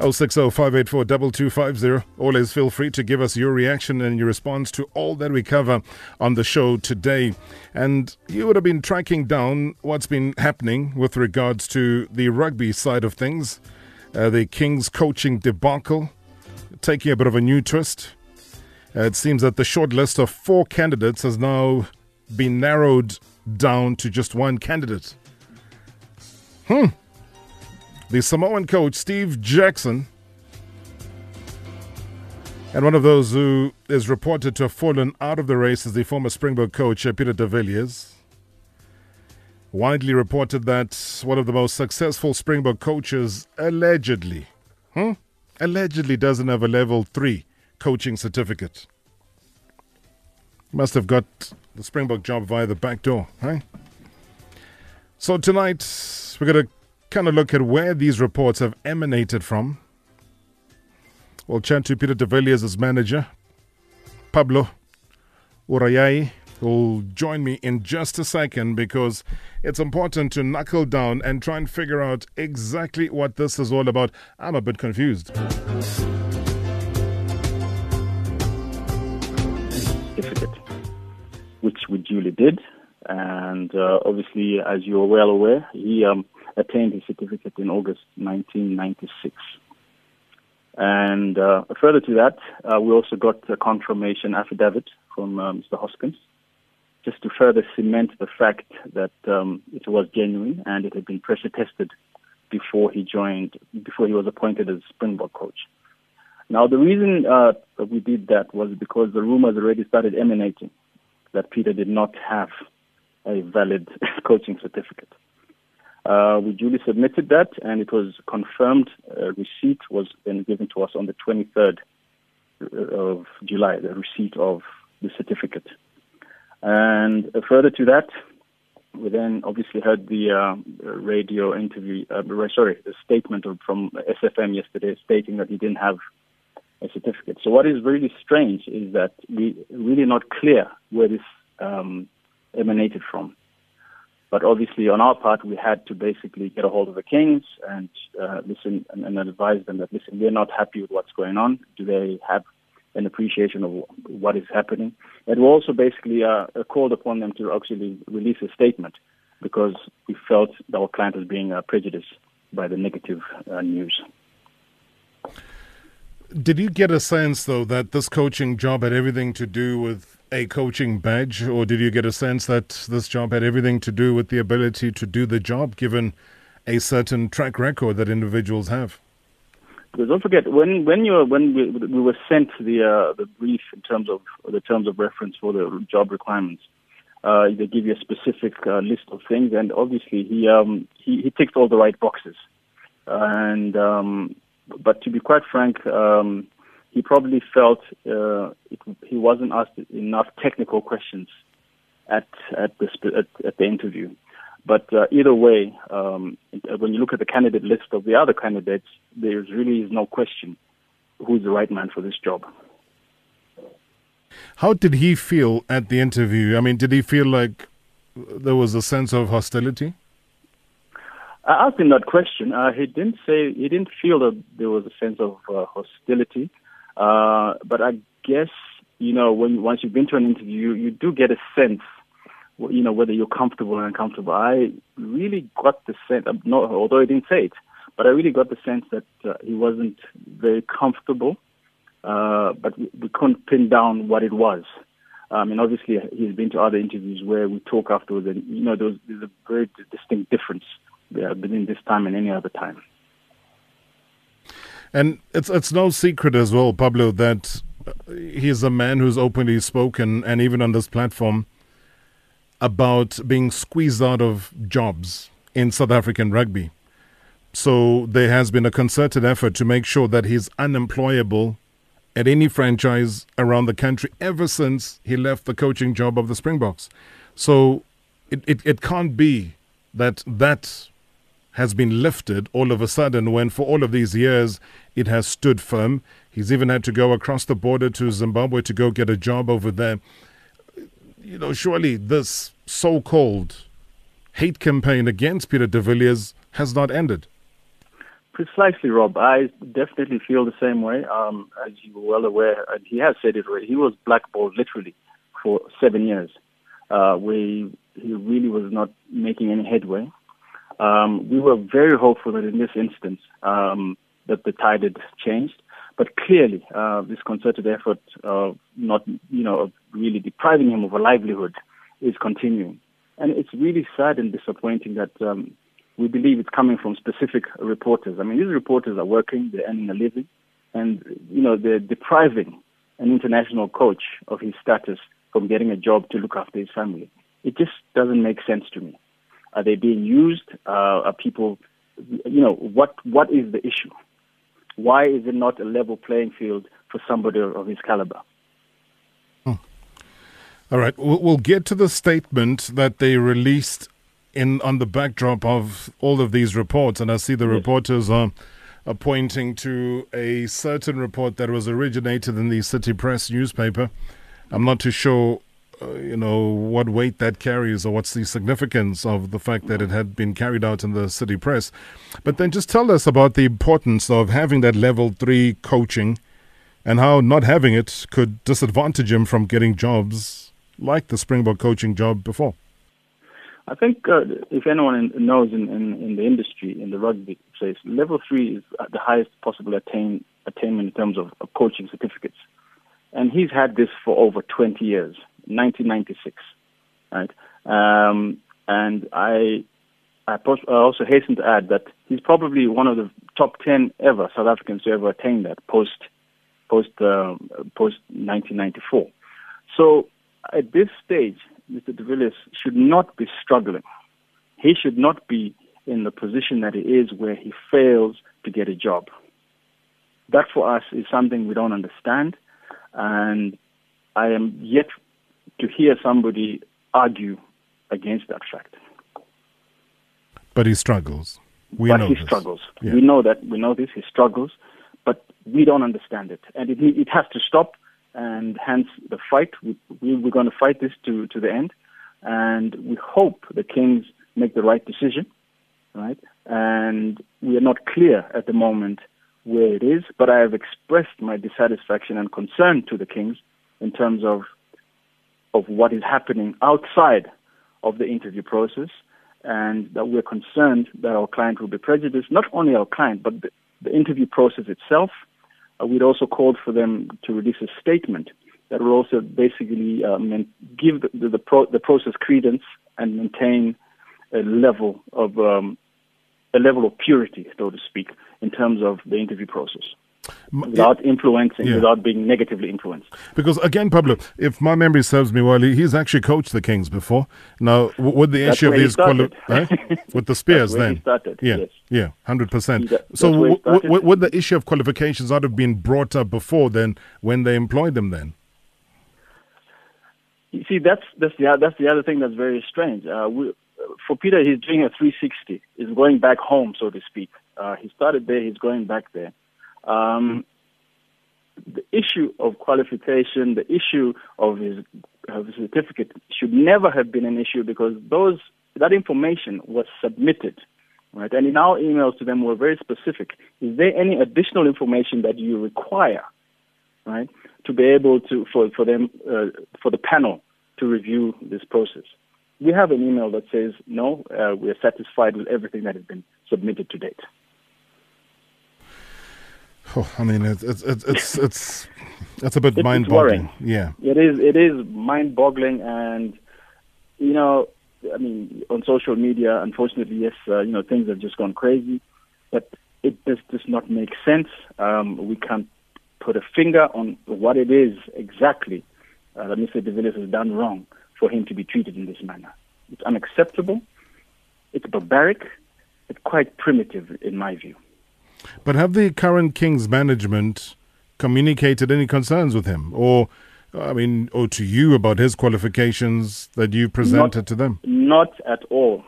060 584 Always feel free to give us your reaction and your response to all that we cover on the show today. And you would have been tracking down what's been happening with regards to the rugby side of things. Uh, the Kings coaching debacle taking a bit of a new twist. Uh, it seems that the short list of four candidates has now been narrowed down to just one candidate. Hmm. The Samoan coach, Steve Jackson, and one of those who is reported to have fallen out of the race is the former Springbok coach, uh, Peter de Villiers. Widely reported that one of the most successful Springbok coaches allegedly, hmm, allegedly doesn't have a level three coaching certificate. Must have got the Springbok job via the back door, right? So tonight we're going to kind of look at where these reports have emanated from. We'll chat to Peter de Villiers' manager, Pablo Uruyayi, who'll join me in just a second because it's important to knuckle down and try and figure out exactly what this is all about. I'm a bit confused. Which we duly did. And uh, obviously, as you're well aware, he um, attained his certificate in August 1996. And uh, further to that, uh, we also got a confirmation affidavit from uh, Mr. Hoskins, just to further cement the fact that um, it was genuine and it had been pressure tested before he joined, before he was appointed as Springbok coach. Now, the reason uh, we did that was because the rumors already started emanating that Peter did not have a valid coaching certificate. Uh, we duly submitted that, and it was confirmed. A receipt was then given to us on the 23rd of July, the receipt of the certificate. And uh, further to that, we then obviously heard the uh, radio interview, uh, sorry, the statement from SFM yesterday stating that he didn't have a certificate. So what is really strange is that we really not clear where this um, emanated from. But obviously, on our part, we had to basically get a hold of the Kings and uh, listen and, and, advise them that listen, we're not happy with what's going on. Do they have an appreciation of what is happening? And we also basically uh, called upon them to actually release a statement because we felt that our client was being uh, prejudiced by the negative uh, news. Did you get a sense, though, that this coaching job had everything to do with a coaching badge, or did you get a sense that this job had everything to do with the ability to do the job, given a certain track record that individuals have? Because don't forget when when you when we, we were sent the uh, the brief in terms of the terms of reference for the job requirements, uh, they give you a specific uh, list of things, and obviously he um, he, he ticked all the right boxes, and um, but to be quite frank, um, he probably felt uh, it, he wasn't asked enough technical questions at at the at, at the interview. But uh, either way, um, when you look at the candidate list of the other candidates, there really is no question who's the right man for this job. How did he feel at the interview? I mean, did he feel like there was a sense of hostility? I asked him that question. Uh, he didn't say he didn't feel that there was a sense of uh, hostility. Uh, but I guess you know when once you've been to an interview, you do get a sense, you know, whether you're comfortable or uncomfortable. I really got the sense, not, although he didn't say it, but I really got the sense that uh, he wasn't very comfortable. Uh, but we, we couldn't pin down what it was. I mean, obviously, he's been to other interviews where we talk afterwards, and you know, there's, there's a very distinct difference between this time and any other time. And it's it's no secret as well, Pablo, that he's a man who's openly spoken, and even on this platform, about being squeezed out of jobs in South African rugby. So there has been a concerted effort to make sure that he's unemployable at any franchise around the country ever since he left the coaching job of the Springboks. So it, it, it can't be that that has been lifted all of a sudden when for all of these years it has stood firm. He's even had to go across the border to Zimbabwe to go get a job over there. You know, surely this so called hate campaign against Peter de Villiers has not ended. Precisely, Rob. I definitely feel the same way. Um, as you were well aware, and he has said it already, he was blackballed literally for seven years, uh, where he really was not making any headway. Um, we were very hopeful that in this instance um, that the tide had changed, but clearly uh, this concerted effort of not, you know, of really depriving him of a livelihood is continuing, and it's really sad and disappointing that um, we believe it's coming from specific reporters. I mean, these reporters are working, they're earning a living, and you know they're depriving an international coach of his status from getting a job to look after his family. It just doesn't make sense to me. Are they being used? Uh, are people, you know, what what is the issue? Why is it not a level playing field for somebody of his caliber? Hmm. All right, we'll get to the statement that they released in on the backdrop of all of these reports, and I see the yes. reporters are, are pointing to a certain report that was originated in the City Press newspaper. I'm not too sure, uh, you know, what weight that carries or what's the significance of the fact that it had been carried out in the City Press. But then just tell us about the importance of having that level three coaching and how not having it could disadvantage him from getting jobs like the Springbok coaching job before. I think uh, if anyone knows in, in, in, the industry, in the rugby space, level three is the highest possible attain, attainment in terms of, of, coaching certificates. And he's had this for over 20 years, 1996, right? Um, and I, I, also hasten to add that he's probably one of the top 10 ever South Africans to ever attain that post, post, uh, post 1994. So at this stage, Mr. de Villiers should not be struggling. He should not be in the position that he is where he fails to get a job. That for us is something we don't understand, and I am yet to hear somebody argue against that fact. But he struggles. We but know he this. struggles. Yeah. We know that. We know this. He struggles, but we don't understand it, and it it has to stop and hence the fight. We, we, we're going to fight this to, to the end, and we hope the Kings make the right decision, right? And we are not clear at the moment where it is, but I have expressed my dissatisfaction and concern to the Kings in terms of of what is happening outside of the interview process, and that we're concerned that our client will be prejudiced. Not only our client, but the, the interview process itself uh, we'd also called for them to release a statement that will also basically um, give the, the, the, pro- the, process credence and maintain a level of um, a level of purity, so to speak, in terms of the interview process without influencing, yeah. without being negatively influenced. Because again, Pablo, if my memory serves me well, he's actually coached the Kings before. Now, with the That's issue of his quali- eh? with the Spears, then started, yeah, yes. yeah, hundred percent. So, w- w- would the issue of qualifications not have been brought up before then when they employed them? Then, you see, that's that's the that's the other thing that's very strange. Uh, we, for Peter, he's doing a 360. He's going back home, so to speak. Uh, he started there. He's going back there. Um, the issue of qualification, the issue of his, of his certificate should never have been an issue because those that information was submitted, right? And in our emails to them were very specific. Is there any additional information that you require, right, to be able to for for them uh, for the panel to review this process? We have an email that says no, uh, we are satisfied with everything that has been submitted to date. Oh, I mean, it's it's it's it's it's, a bit mind-boggling. Yeah, it is. It is mind-boggling, and you know, I mean, on social media, unfortunately, yes, uh, you know, things have just gone crazy, but it just does not make sense. Um, we can't put a finger on what it is exactly uh, that Mr. De Villiers has done wrong for him to be treated in this manner. It's unacceptable. It's barbaric. It's quite primitive, in my view. But have the current Kings management communicated any concerns with him, or I mean, or to you about his qualifications that you presented not, to them? Not at all,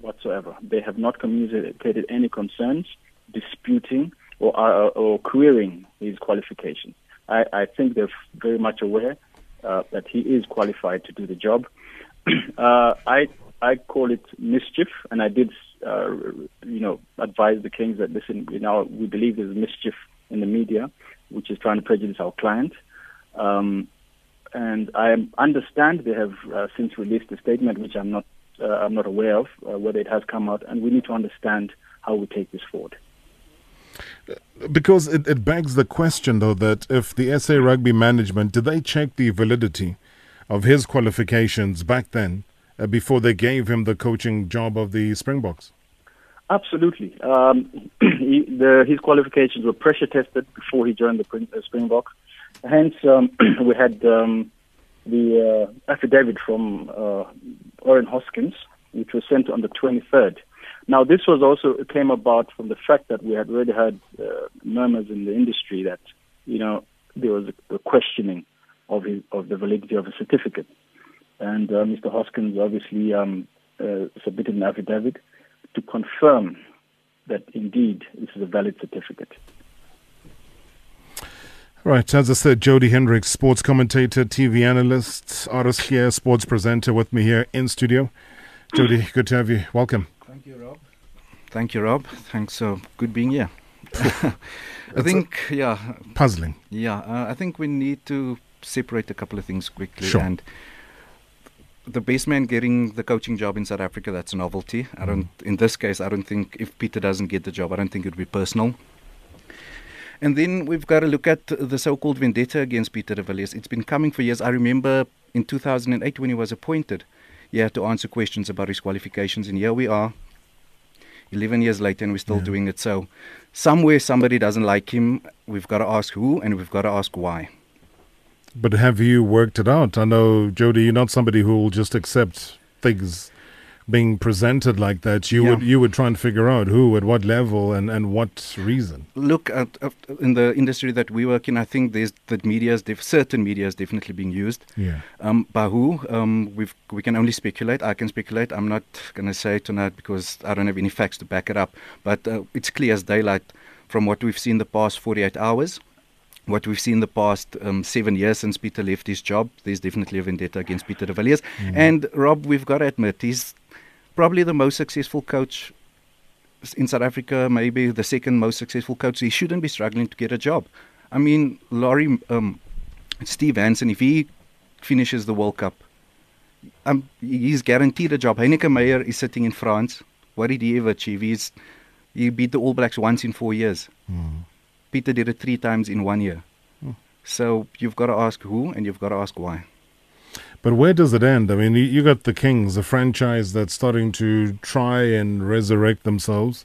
whatsoever. They have not communicated any concerns, disputing or uh, or querying his qualifications. I, I think they're very much aware uh, that he is qualified to do the job. uh, I I call it mischief, and I did, uh, you know, advise the Kings that listen, you know, we believe there's mischief in the media, which is trying to prejudice our client. Um, and I understand they have uh, since released a statement, which I'm not, uh, I'm not aware of uh, whether it has come out, and we need to understand how we take this forward. Because it, it begs the question, though, that if the SA Rugby management did they check the validity of his qualifications back then uh, before they gave him the coaching job of the Springboks? Absolutely. Um, he, the, his qualifications were pressure tested before he joined the uh, Springboks. Hence, um, we had um, the uh, affidavit from uh, Oregan Hoskins, which was sent on the 23rd. Now, this was also came about from the fact that we had already had uh, murmurs in the industry that, you know, there was a, a questioning of his, of the validity of a certificate. And uh, Mr. Hoskins obviously um, uh, submitted an affidavit to confirm that indeed this is a valid certificate. Right, as I said, Jody Hendricks, sports commentator, TV analyst, artist here, sports presenter with me here in studio. Jody, good to have you. Welcome. Thank you, Rob. Thank you, Rob. Thanks. Uh, good being here. I think, yeah. Puzzling. Yeah, uh, I think we need to separate a couple of things quickly. Sure. And the baseman getting the coaching job in South Africa, that's a novelty. I don't, mm. in this case, I don't think if Peter doesn't get the job, I don't think it would be personal. And then we've got to look at the so-called vendetta against Peter de Villiers. It's been coming for years. I remember in 2008 when he was appointed, he had to answer questions about his qualifications, and here we are, 11 years later, and we're still Yeah. doing it. So somewhere somebody doesn't like him. We've got to ask who, and we've got to ask why. But have you worked it out? I know, Jody, you're not somebody who will just accept things being presented like that. You Yeah. would you would try and figure out who, at what level, and, and what reason. Look, at, at, in the industry that we work in, I think there's that media is def- certain media is definitely being used. Yeah. Um, by who? Um, we've, we can only speculate. I can speculate. I'm not going to say tonight because I don't have any facts to back it up. But uh, it's clear as daylight from what we've seen the past 48 hours, what we've seen the past um, seven years since Peter left his job. There's definitely a vendetta against Peter de Villiers. And Rob, we've got to admit, he's probably the most successful coach in South Africa, maybe the second most successful coach. He shouldn't be struggling to get a job. I mean, Laurie, um, Steve Hansen, if he finishes the World Cup, um, he's guaranteed a job. Heyneke Meyer is sitting in France. What did he ever achieve? He's, he beat the All Blacks once in four years. Peter did it three times in one year. So you've got to ask who and you've got to ask why. But where does it end? I mean, you, you got the Kings, a franchise that's starting to try and resurrect themselves.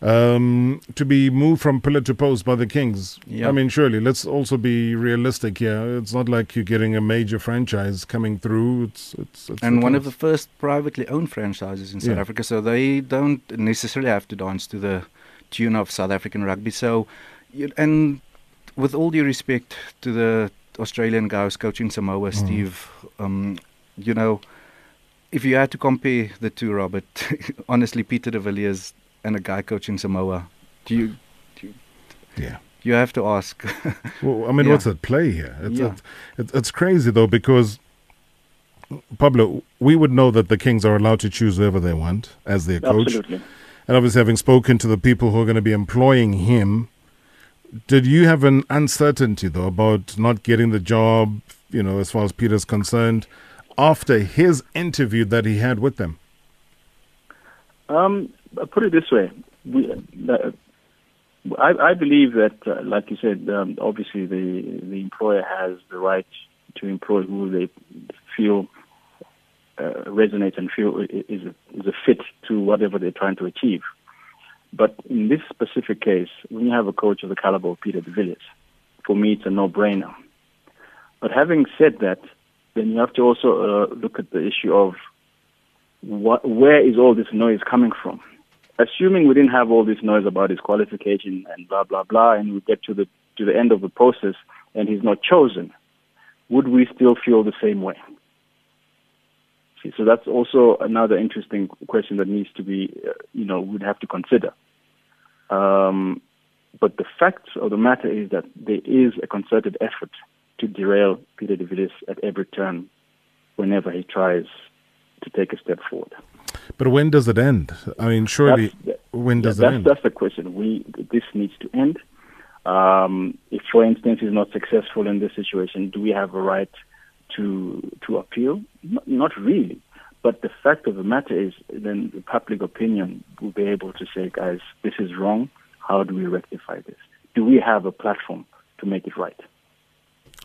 Um, to be moved from pillar to post by the Kings. Yeah. I mean, surely, let's also be realistic here. It's not like you're getting a major franchise coming through. It's, it's, it's and one of the first privately owned franchises in South Yeah. Africa, so they don't necessarily have to dance to the tune of South African rugby. So, you- and with all due respect to the Australian guy who's coaching Samoa, Steve, um, you know, if you had to compare the two, Robert, honestly, Peter de Villiers and a guy coaching Samoa, do you Yeah. you have to ask? Well, I mean, Yeah. what's at play here? It's, Yeah. it's, it's crazy, though, because, Pablo, we would know that the Kings are allowed to choose whoever they want as their coach. Absolutely. And obviously, having spoken to the people who are going to be employing him, did you have an uncertainty, though, about not getting the job, you know, as far as Peter's concerned, after his interview that he had with them? Um, put it this way. We, uh, I, I believe that, uh, like you said, um, obviously the the employer has the right to employ who they resonates and feel is a, is a fit to whatever they're trying to achieve. But in this specific case, when you have a coach of the caliber of Peter de Villiers, for me it's a no-brainer. But having said that, then you have to also uh, look at the issue of what, where is all this noise coming from? Assuming we didn't have all this noise about his qualification and blah blah blah, and we get to the to the end of the process and he's not chosen, would we still feel the same way? See, so that's also another interesting question that needs to be, uh, you know, we'd have to consider. Um, but the fact of the matter is that there is a concerted effort to derail Peter de Villiers at every turn whenever he tries to take a step forward. But when does it end? I mean, surely, That's- when does yeah, it that's, end? That's the question. We this needs to end. Um, if, for instance, he's not successful in this situation, do we have a right to to appeal? Not, not really. But the fact of the matter is, then the public opinion will be able to say, guys, this is wrong. How do we rectify this? Do we have a platform to make it right?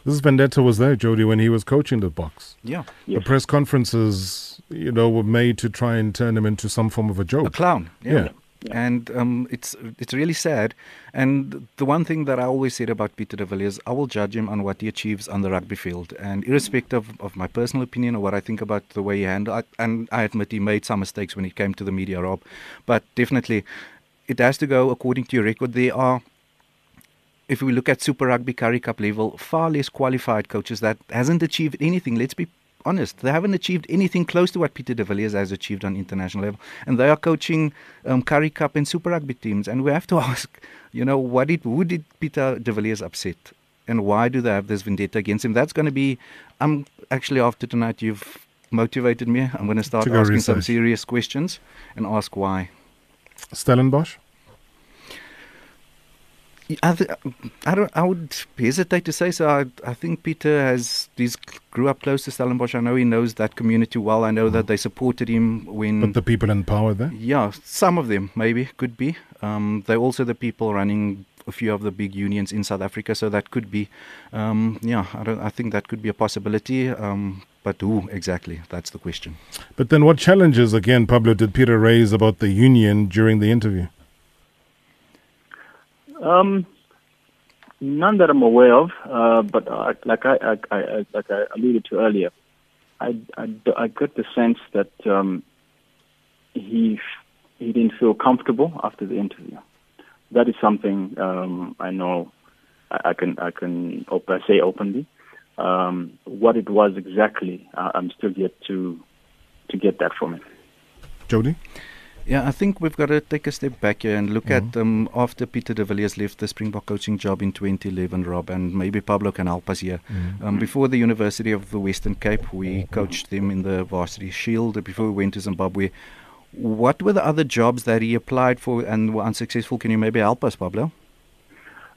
This Vendetta was there, Jody, when he was coaching the Boks. Yeah. The press conferences, you know, were made to try and turn him into some form of a joke. a joke. clown. Yeah. Yeah. And um, it's it's really sad. And the one thing that I always said about Peter de Villiers, I will judge him on what he achieves on the rugby field, and irrespective of my personal opinion or what I think about the way he handled. I, and I admit he made some mistakes when it came to the media, Rob, but definitely, it has to go according to your record. There are if we look at Super Rugby Currie Cup level, far less qualified coaches that hasn't achieved anything. Let's be honest, they haven't achieved anything close to what Peter de Villiers has achieved on international level, and they are coaching um, Currie Cup and Super Rugby teams. And we have to ask, you know, what did who did Peter de Villiers upset, and why do they have this vendetta against him? That's going to be. I'm actually after tonight. You've motivated me. I'm going to start To asking some serious questions and ask why. Stellenbosch? I, th- I don't. I would hesitate to say so. I, I think Peter has. He's grew up close to Stellenbosch. I know he knows that community well. I know that they supported him when. But the people in power there? yeah, some of them maybe could be. Um, they're also the people running a few of the big unions in South Africa, so that could be. Um, yeah, I don't. I think that could be a possibility. Um, but who exactly? That's the question. But then what challenges, again, Pablo, did Peter raise about the union during the interview? Um, none that I'm aware of, uh, but like I, I, I, like I alluded to earlier, I, I, I got the sense that um, he he didn't feel comfortable after the interview. That is something um, I know I, I can I can op- say openly. Um, what it was exactly, uh, I'm still yet to to get that from him. Jody? Yeah, I think we've got to take a step back here and look at um, after Peter de Villiers left the Springbok coaching job in 2011, Rob, and maybe Pablo can help us here. Um, before the University of the Western Cape, we coached them in the Varsity Shield. Before we went to Zimbabwe, what were the other jobs that he applied for and were unsuccessful? Can you maybe help us, Pablo?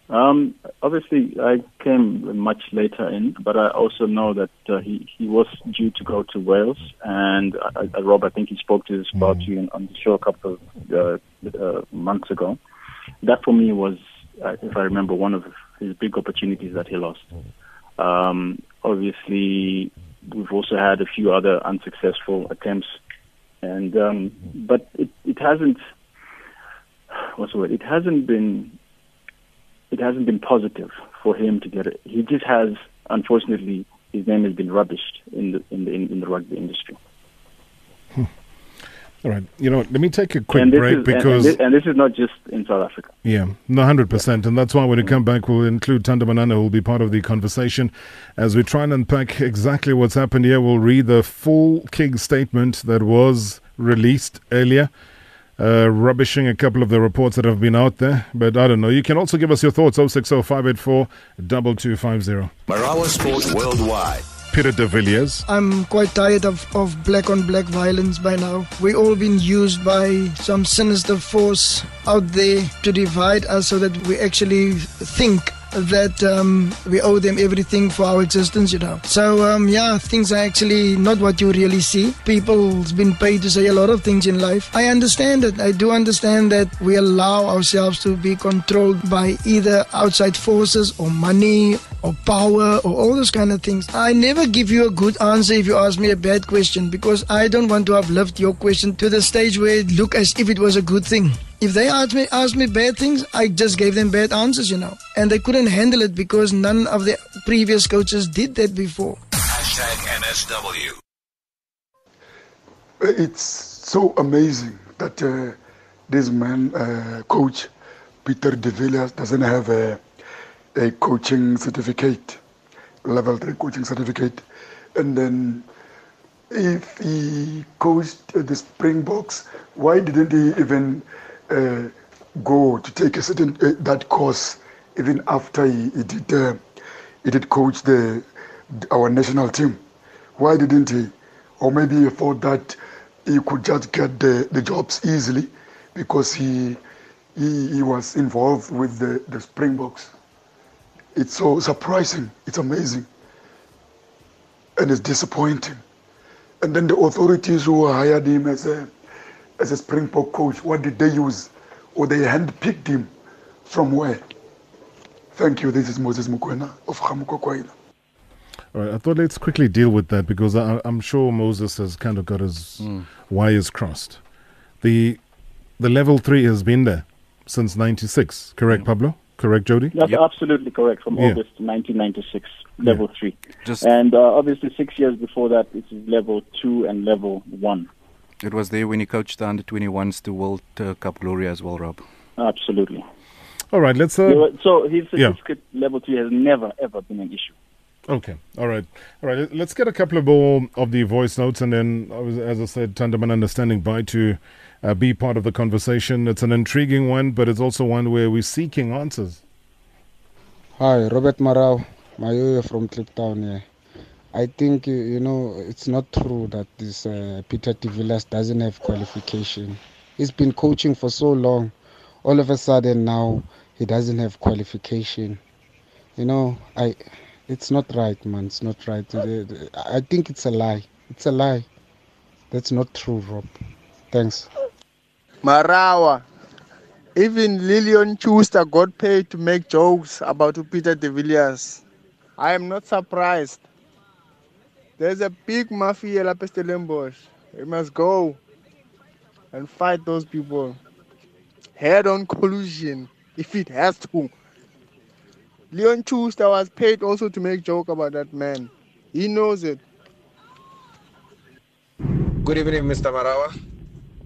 Um, obviously, I came much later in, but I also know that uh, he he was due to go to Wales, and uh, uh, Rob, I think he spoke to this about you on the show a couple of uh, uh, months ago. That for me was, uh, if I remember, one of his big opportunities that he lost. Um, obviously, we've also had a few other unsuccessful attempts, and um, but it, it hasn't. What's the word? It hasn't been it hasn't been positive for him to get it. He just has, unfortunately, his name has been rubbished in the in the in, the rugby industry. Hmm. All right. You know, let me take a quick break is, and- and, because. this, and this is not just in South Africa. Yeah, no, hundred percent, and that's why when we mm. come back, we'll include Thando Manana, who will be part of the conversation as we try and unpack exactly what's happened here. We'll read the full King statement that was released earlier, uh, rubbishing a couple of the reports that have been out there. But I don't know. You can also give us your thoughts. 060 584 2250. Marawa Sport Worldwide. Peter de Villiers. I'm quite tired of, of black on black violence by now. we all been used by some sinister force out there to divide us so that we actually think that um, we owe them everything for our existence, you know. So, um, yeah, things are actually not what you really see. People's been paid to say a lot of things in life. I understand it. I do understand that we allow ourselves to be controlled by either outside forces or money or power or all those kind of things. I never give you a good answer if you ask me a bad question because I don't want to have uplift your question to the stage where it look as if it was a good thing. If they asked me asked me bad things, I just gave them bad answers, you know. And they couldn't handle it because none of the previous coaches did that before. Hashtag MSW. It's so amazing that uh, this man, uh, coach Peter de Villiers, doesn't have a, a coaching certificate, level three coaching certificate. And then if he coached the Springboks, why didn't he even uh, go to take a certain uh, that course even after he, he did uh, he did coach the our national team? Why didn't he? or maybe he thought that he could just get the, the jobs easily because he, he, he was involved with the, the Springboks. It's so surprising, it's amazing, and it's disappointing. And then the authorities who hired him as a, as a Springbok coach, what did they use? Or they handpicked him from where? Thank you. This is Moses Mukwena of Kgamoko All right, I thought let's quickly deal with that because I, am sure Moses has kind of got his mm. wires crossed. The the level three has been there since '96, correct, mm. Pablo? Correct, Jody? That's yep. absolutely correct. From yeah. August 1996, level yeah. three, Just and uh, obviously six years before that, it's level two and level one. It was there when he coached the under 21s to World uh, Cup glory as well, Rob. Absolutely. All right, let's. Uh, so his certificate yeah. level three has never ever been an issue. Okay, all right, all right. Let's get a couple of more of the voice notes, and then, as I said, Thando Manana standing by to uh, be part of the conversation. It's an intriguing one, but it's also one where we're seeking answers. Hi, Robert Marawa, Mayoyo from Kliptown here. I think you know it's not true that this uh, Peter de doesn't have qualification. He's been coaching for so long. All of a sudden now he doesn't have qualification. You know, I it's not right, man. It's not right. I think it's a lie. It's a lie. That's not true, Rob. Thanks. Marawa. Even Leon Schuster got paid to make jokes about Peter de Villiers. I am not surprised. There's a big mafia La Stellenbosch. We must go and fight those people. Head on collusion if it has to. Leon Schuster was paid also to make joke about that man. He knows it. Good evening, Mr. Marawa.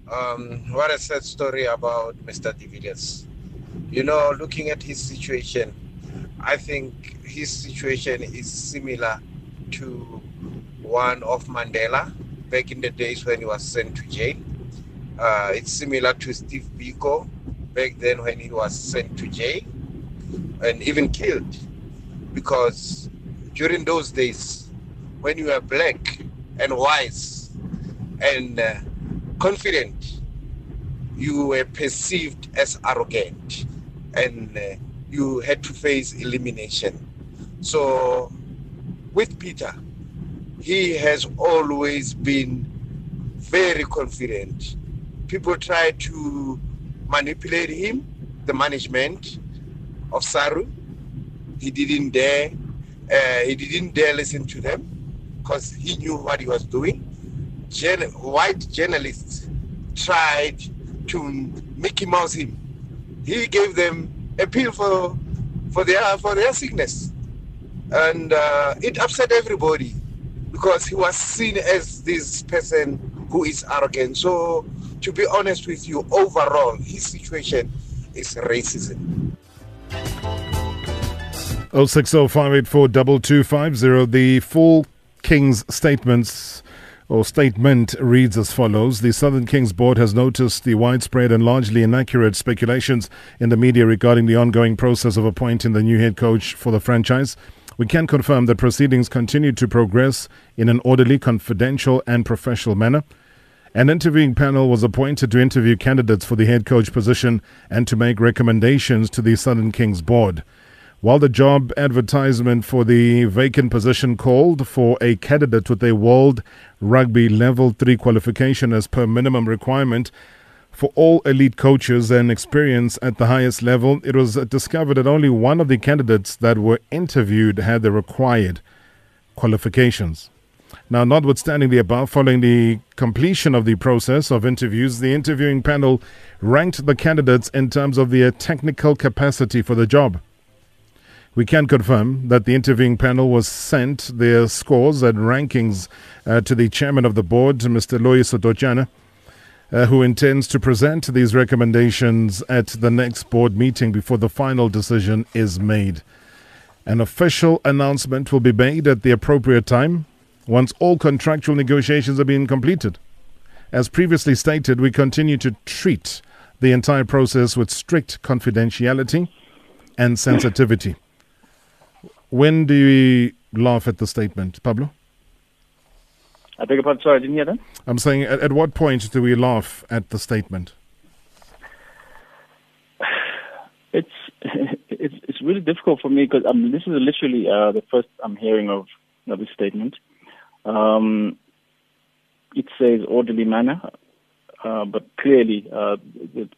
Um, what a sad story about Mr. de Villiers. You know, looking at his situation, I think his situation is similar to one of Mandela back in the days when he was sent to jail. Uh, it's similar to Steve Biko back then when he was sent to jail and even killed because during those days when you are black and wise and uh, confident you were perceived as arrogant and uh, you had to face elimination so with peter he has always been very confident people try to manipulate him the management of Saru. He didn't dare. Uh, he didn't dare listen to them because he knew what he was doing. Gen- white journalists tried to Mickey Mouse him. He gave them a pill for for their for their sickness, and uh, it upset everybody because he was seen as this person who is arrogant. So, to be honest with you, overall, his situation is racism. 0605842250. The full King's statements or statement reads as follows The Southern Kings Board has noticed the widespread and largely inaccurate speculations in the media regarding the ongoing process of appointing the new head coach for the franchise. We can confirm that proceedings continue to progress in an orderly, confidential, and professional manner. An interviewing panel was appointed to interview candidates for the head coach position and to make recommendations to the Southern Kings board. While the job advertisement for the vacant position called for a candidate with a World Rugby Level 3 qualification as per minimum requirement for all elite coaches and experience at the highest level, it was discovered that only one of the candidates that were interviewed had the required qualifications. Now, notwithstanding the above, following the completion of the process of interviews, the interviewing panel ranked the candidates in terms of their technical capacity for the job. We can confirm that the interviewing panel was sent their scores and rankings uh, to the chairman of the board, Mr. Loyiso Dotjana, uh, who intends to present these recommendations at the next board meeting before the final decision is made. An official announcement will be made at the appropriate time once all contractual negotiations have been completed. As previously stated, we continue to treat the entire process with strict confidentiality and sensitivity. When do you laugh at the statement, Pablo? I beg your pardon. Sorry, I didn't hear that. I'm saying, at, at what point do we laugh at the statement? It's it's it's really difficult for me because um, this is literally uh, the first I'm hearing of, of this statement. Um, it says orderly manner, uh, but clearly, uh, the,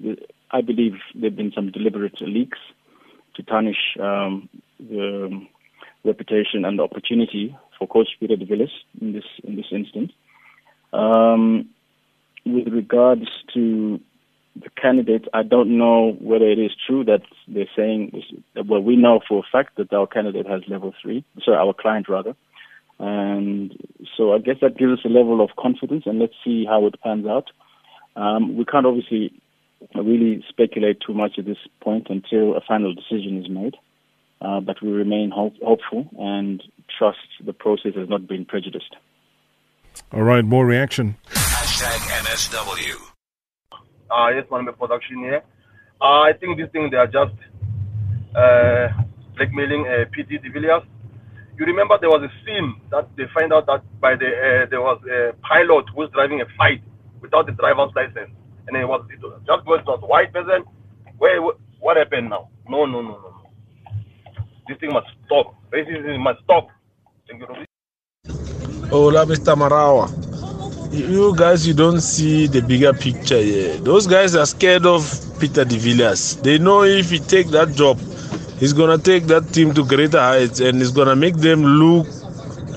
the, I believe there have been some deliberate leaks to tarnish um, the reputation and the opportunity for Coach Peter de Villiers in this in this instance. Um, with regards to the candidates, I don't know whether it is true that they're saying, well, we know for a fact that our candidate has level three, sorry, our client rather. And so I guess that gives us a level of confidence, and let's see how it pans out. Um, we can't obviously really speculate too much at this point until a final decision is made, uh, but we remain hope- hopeful and trust the process has not been prejudiced. All right, more reaction. Hashtag MSW. Uh, yes, one production here. Uh, I think this thing they are just uh, blackmailing uh, PT de Villiers. You remember there was a scene that they find out that by the uh, there was a pilot who was driving a flight without the driver's license, and it was it was just because it was a white person. Where what happened now? No, no, no, no, no. This thing must stop. Racism must stop. Thank you. Hola, oh, Mr. Marawa. You guys, you don't see the bigger picture here. Those guys are scared of Peter de Villiers. They know if he take that job, he's gonna take that team to greater heights and he's gonna make them look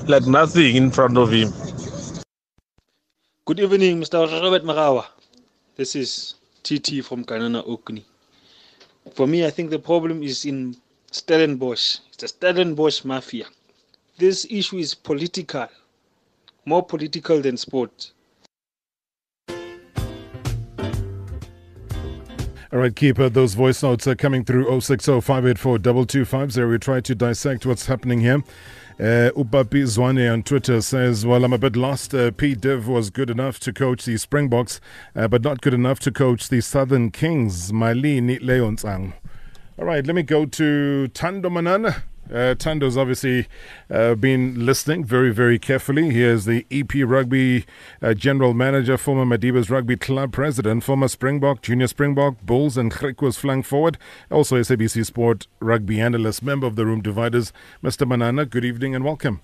like nothing in front of him. Good evening, Mr. Robert Marawa. This is TT from Kanana Okuni. For me, I think the problem is in Stellenbosch. It's the Stellenbosch mafia. This issue is political, more political than sport. All right, keeper, those voice notes are coming through 060 584 We try to dissect what's happening here. Uh, Zwane on Twitter says, Well, I'm a bit lost. Uh, P. Div was good enough to coach the Springboks, uh, but not good enough to coach the Southern Kings. Malini Leonsang. All right, let me go to Thando Manana. Uh, Thando's obviously uh, been listening very, very carefully. He is the EP Rugby uh, General Manager, former Madiba's Rugby Club President, former Springbok, Junior Springbok, Bulls and Griquas flank forward, also SABC Sport Rugby Analyst, member of the Room Dividers. Mr. Manana, good evening and welcome.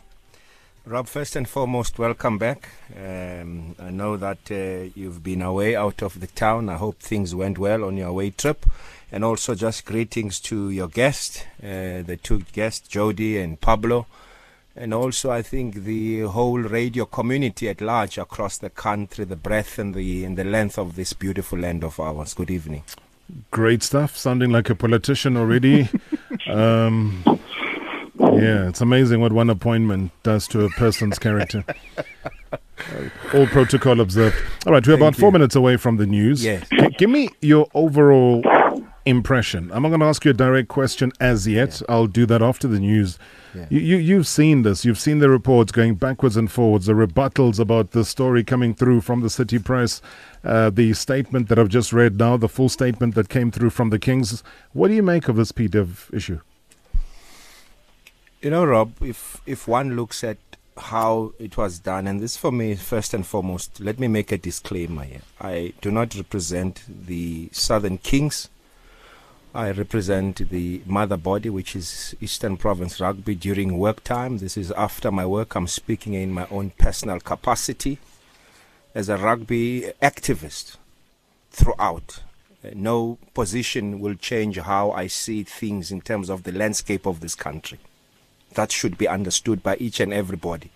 Rob, first and foremost, welcome back. Um, I know that uh, you've been away out of the town. I hope things went well on your away trip. And also, just greetings to your guest, uh, the two guests, Jody and Pablo. And also, I think the whole radio community at large across the country, the breadth and the, and the length of this beautiful land of ours. Good evening. Great stuff. Sounding like a politician already. um, yeah, it's amazing what one appointment does to a person's character. All protocol observed. All right, we're Thank about four you. minutes away from the news. Yes. G- give me your overall impression. I'm not going to ask you a direct question as yet. I'll do that after the news. Yeah. You, you, you've seen this. You've seen the reports going backwards and forwards, the rebuttals about the story coming through from the City Press, uh, the statement that I've just read now, the full statement that came through from the Kings. What do you make of this PDIV issue? You know, Rob, if if one looks at how it was done, and this for me, first and foremost, let me make a disclaimer here. I do not represent the Southern Kings. I represent the mother body, which is Eastern Province Rugby during work time. This is after my work. I'm speaking in my own personal capacity as a rugby activist throughout. Uh, no position will change how I see things in terms of the landscape of this country that should be understood by each and everybody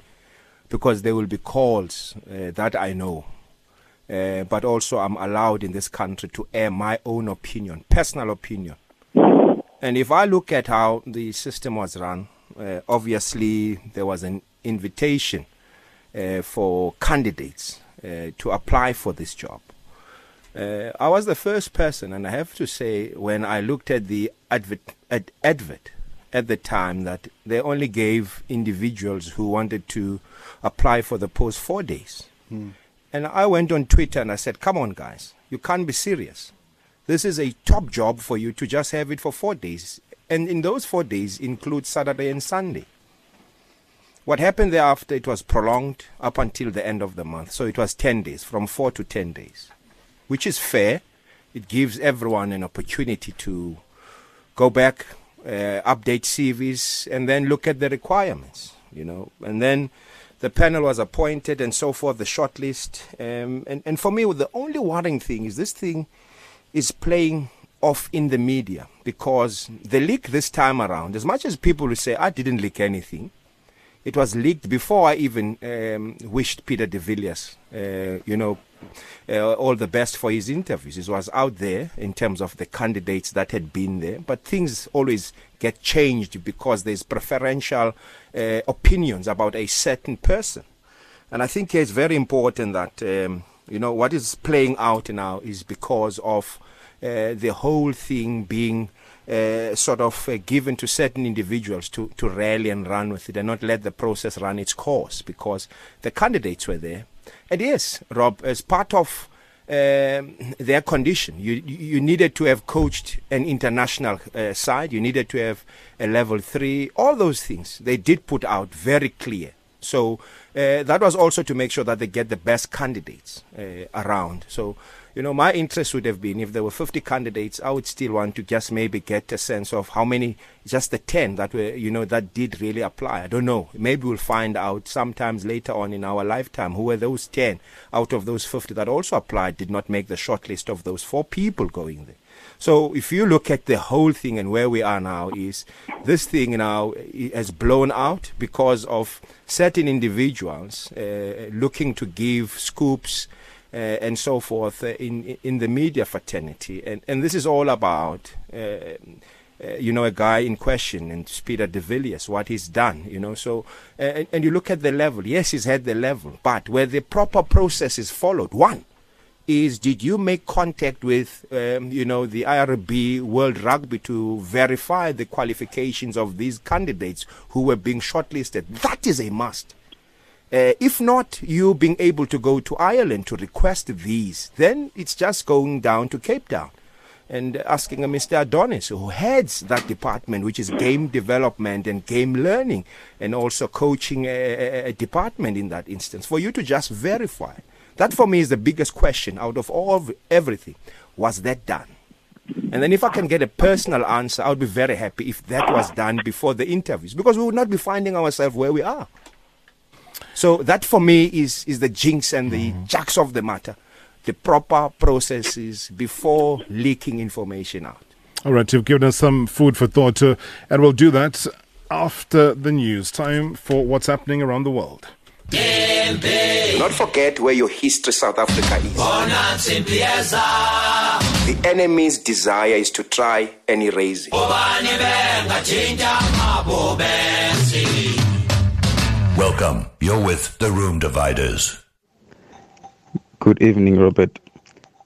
because there will be calls uh, that I know. Uh, but also, I'm allowed in this country to air my own opinion, personal opinion. And if I look at how the system was run, uh, obviously there was an invitation uh, for candidates to apply for this job. I was the first person, and I have to say, when I looked at the advert, ad, advert at the time, that they only gave individuals who wanted to apply for the post four days. And I went on Twitter and I said, come on, guys, you can't be serious. This is a top job for you to just have it for four days. And in those four days include Saturday and Sunday. What happened thereafter, it was prolonged up until the end of the month. So it was 10 days, from 4 to 10 days, which is fair. It gives everyone an opportunity to go back, uh, update CVs, and then look at the requirements, you know. And then the panel was appointed and so forth, the shortlist. Um, and, and for me, the only worrying thing is this thing is playing off in the media because the leak this time around, as much as people will say, I didn't leak anything, it was leaked before I even um, wished Peter de Villiers, uh, you know, uh, all the best for his interviews. It was out there in terms of the candidates that had been there, but things always get changed because there's preferential uh, opinions about a certain person. And I think it's very important that, um, you know, what is playing out now is because of uh, the whole thing being uh, sort of uh, given to certain individuals to, to rally and run with it and not let the process run its course because the candidates were there. And yes, Rob, as part of um, their condition, you, you needed to have coached an international uh, side, you needed to have a level three, all those things they did put out very clear. So uh, that was also to make sure that they get the best candidates uh, around. So you know, my interest would have been if there were 50 candidates, I would still want to just maybe get a sense of how many, just the 10 that were, you know, that did really apply. I don't know. Maybe we'll find out sometimes later on in our lifetime who were those 10 out of those 50 that also applied, did not make the shortlist of those four people going there. So if you look at the whole thing and where we are now is this thing now has blown out because of certain individuals uh, looking to give scoops uh, and so forth uh, in in the media fraternity, and and this is all about. Uh, uh, you know, a guy in question and Peter de Villiers, what he's done, you know. So, uh, and, and you look at the level. Yes, he's had the level, but where the proper process is followed, one is did you make contact with, um, you know, the IRB World Rugby to verify the qualifications of these candidates who were being shortlisted? That is a must. Uh, if not, you being able to go to Ireland to request these, then it's just going down to Cape Town and asking a Mr. Adonis, who heads that department, which is game development and game learning, and also coaching a, a, department in that instance, for you to just verify. That for me is the biggest question out of all of everything. Was that done? And then if I can get a personal answer, I would be very happy if that was done before the interviews, because we would not be finding ourselves where we are. So that for me is, is the jinx and the mm. jacks of the matter. The proper processes before leaking information out. All right, you've given us some food for thought, uh, and we'll do that after the news. Time for what's happening around the world. Do not forget where your history South Africa is. The enemy's desire is to try and erase it. Welcome. You're with the Room Dividers. Good evening, Robert.